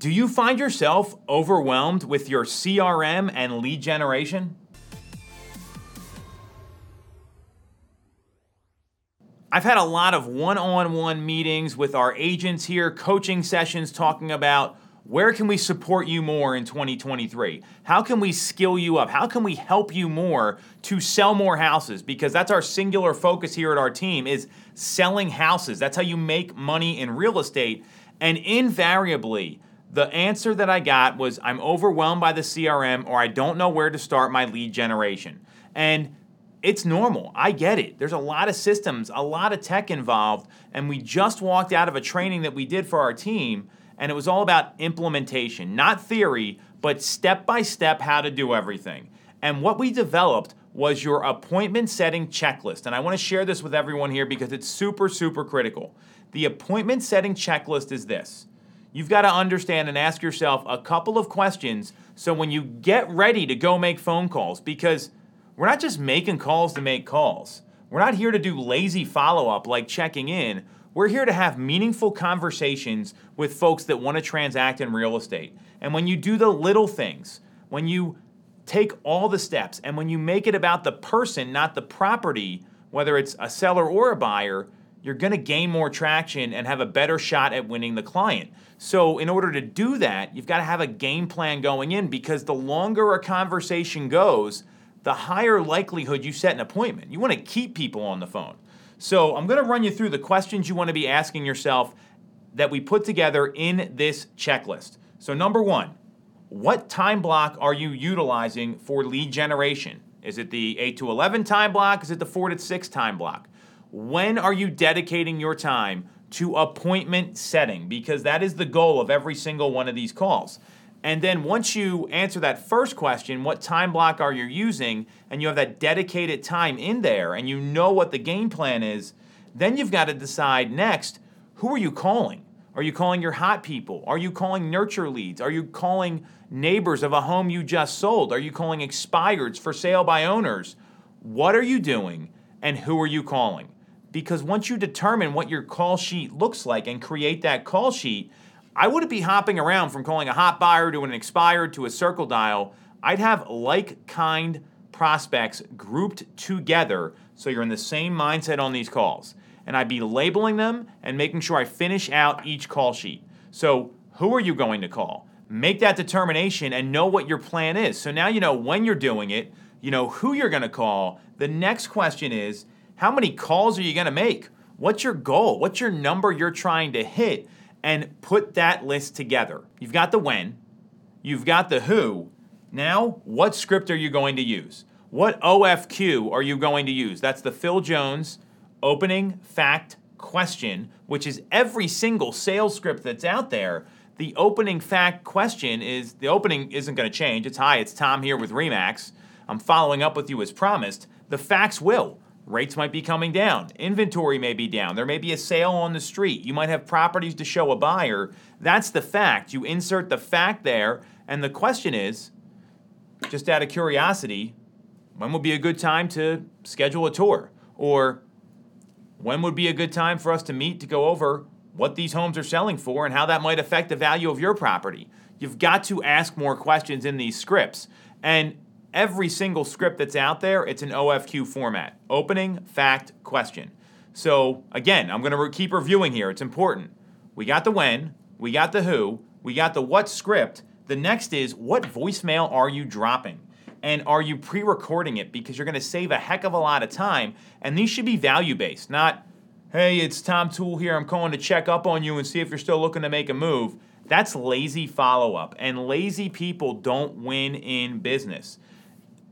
Do you find yourself overwhelmed with your CRM and lead generation? I've had a lot of one on one meetings with our agents here, coaching sessions talking about where can we support you more in 2023? How can we skill you up? How can we help you more to sell more houses? Because that's our singular focus here at our team is selling houses. That's how you make money in real estate. And invariably, the answer that I got was I'm overwhelmed by the CRM or I don't know where to start my lead generation. And it's normal. I get it. There's a lot of systems, a lot of tech involved, and we just walked out of a training that we did for our team, and it was all about implementation, not theory, but step by step how to do everything. And what we developed was your appointment setting checklist. And I want to share this with everyone here because it's super, super critical. The appointment setting checklist is this you've got to understand and ask yourself a couple of questions so when you get ready to go make phone calls, because we're not just making calls to make calls. We're not here to do lazy follow up like checking in. We're here to have meaningful conversations with folks that want to transact in real estate. And when you do the little things, when you take all the steps, and when you make it about the person, not the property, whether it's a seller or a buyer, you're going to gain more traction and have a better shot at winning the client. So, in order to do that, you've got to have a game plan going in because the longer a conversation goes, the higher likelihood you set an appointment. You want to keep people on the phone. So I'm going to run you through the questions you want to be asking yourself that we put together in this checklist. So, number one, what time block are you utilizing for lead generation? Is it the 8 to 11 time block? Is it the 4 to 6 time block? When are you dedicating your time to appointment setting? Because that is the goal of every single one of these calls. And then once you answer that first question, what time block are you using, and you have that dedicated time in there, and you know what the game plan is, then you've got to decide next who are you calling? Are you calling your hot people? Are you calling nurture leads? Are you calling neighbors of a home you just sold? Are you calling expireds for sale by owners? What are you doing, and who are you calling? Because once you determine what your call sheet looks like and create that call sheet, I wouldn't be hopping around from calling a hot buyer to an expired to a circle dial. I'd have like kind prospects grouped together so you're in the same mindset on these calls. And I'd be labeling them and making sure I finish out each call sheet. So, who are you going to call? Make that determination and know what your plan is. So now you know when you're doing it, you know who you're going to call. The next question is how many calls are you going to make? What's your goal? What's your number you're trying to hit? and put that list together. You've got the when, you've got the who. Now, what script are you going to use? What OFQ are you going to use? That's the Phil Jones opening fact question, which is every single sales script that's out there. The opening fact question is the opening isn't going to change. It's hi, it's Tom here with Remax. I'm following up with you as promised. The facts will. Rates might be coming down. Inventory may be down. There may be a sale on the street. You might have properties to show a buyer. That's the fact. You insert the fact there, and the question is just out of curiosity, when would be a good time to schedule a tour? Or when would be a good time for us to meet to go over what these homes are selling for and how that might affect the value of your property? You've got to ask more questions in these scripts. And every single script that's out there, it's an OFQ format opening, fact, question. So, again, I'm going to re- keep reviewing here. It's important. We got the when, we got the who, we got the what script. The next is what voicemail are you dropping? And are you pre recording it? Because you're going to save a heck of a lot of time. And these should be value based, not, hey, it's Tom Toole here. I'm calling to check up on you and see if you're still looking to make a move. That's lazy follow up. And lazy people don't win in business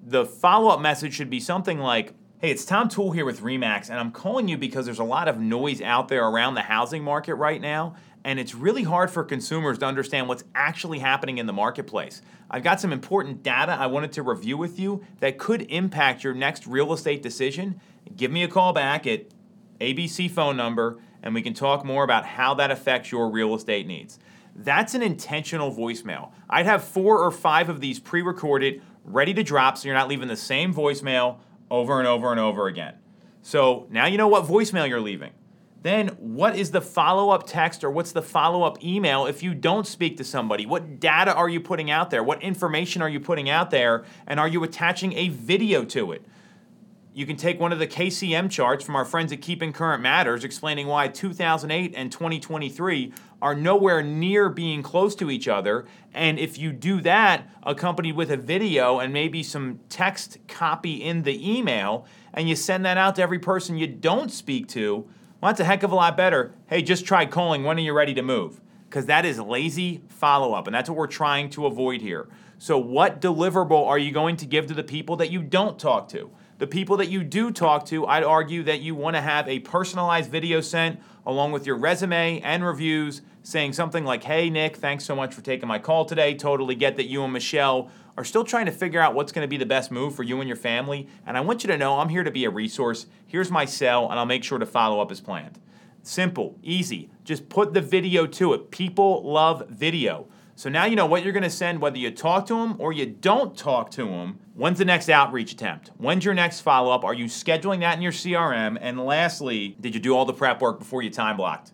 the follow up message should be something like, Hey, it's Tom Toole here with Remax, and I'm calling you because there's a lot of noise out there around the housing market right now, and it's really hard for consumers to understand what's actually happening in the marketplace. I've got some important data I wanted to review with you that could impact your next real estate decision. Give me a call back at ABC phone number, and we can talk more about how that affects your real estate needs. That's an intentional voicemail. I'd have four or five of these pre recorded ready to drop so you're not leaving the same voicemail over and over and over again. So now you know what voicemail you're leaving. Then, what is the follow up text or what's the follow up email if you don't speak to somebody? What data are you putting out there? What information are you putting out there? And are you attaching a video to it? You can take one of the KCM charts from our friends at Keeping Current Matters explaining why 2008 and 2023 are nowhere near being close to each other. And if you do that, accompanied with a video and maybe some text copy in the email, and you send that out to every person you don't speak to, well, that's a heck of a lot better. Hey, just try calling. When are you ready to move? Because that is lazy follow up, and that's what we're trying to avoid here. So, what deliverable are you going to give to the people that you don't talk to? The people that you do talk to, I'd argue that you want to have a personalized video sent along with your resume and reviews saying something like, Hey, Nick, thanks so much for taking my call today. Totally get that you and Michelle are still trying to figure out what's going to be the best move for you and your family. And I want you to know I'm here to be a resource. Here's my cell, and I'll make sure to follow up as planned. Simple, easy. Just put the video to it. People love video. So now you know what you're going to send, whether you talk to them or you don't talk to them. When's the next outreach attempt? When's your next follow up? Are you scheduling that in your CRM? And lastly, did you do all the prep work before you time blocked?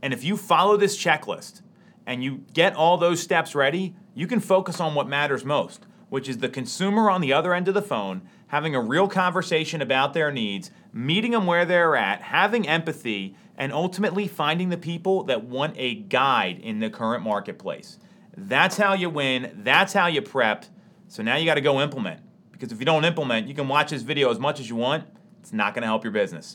And if you follow this checklist and you get all those steps ready, you can focus on what matters most, which is the consumer on the other end of the phone having a real conversation about their needs, meeting them where they're at, having empathy, and ultimately finding the people that want a guide in the current marketplace. That's how you win. That's how you prep. So now you got to go implement. Because if you don't implement, you can watch this video as much as you want. It's not going to help your business.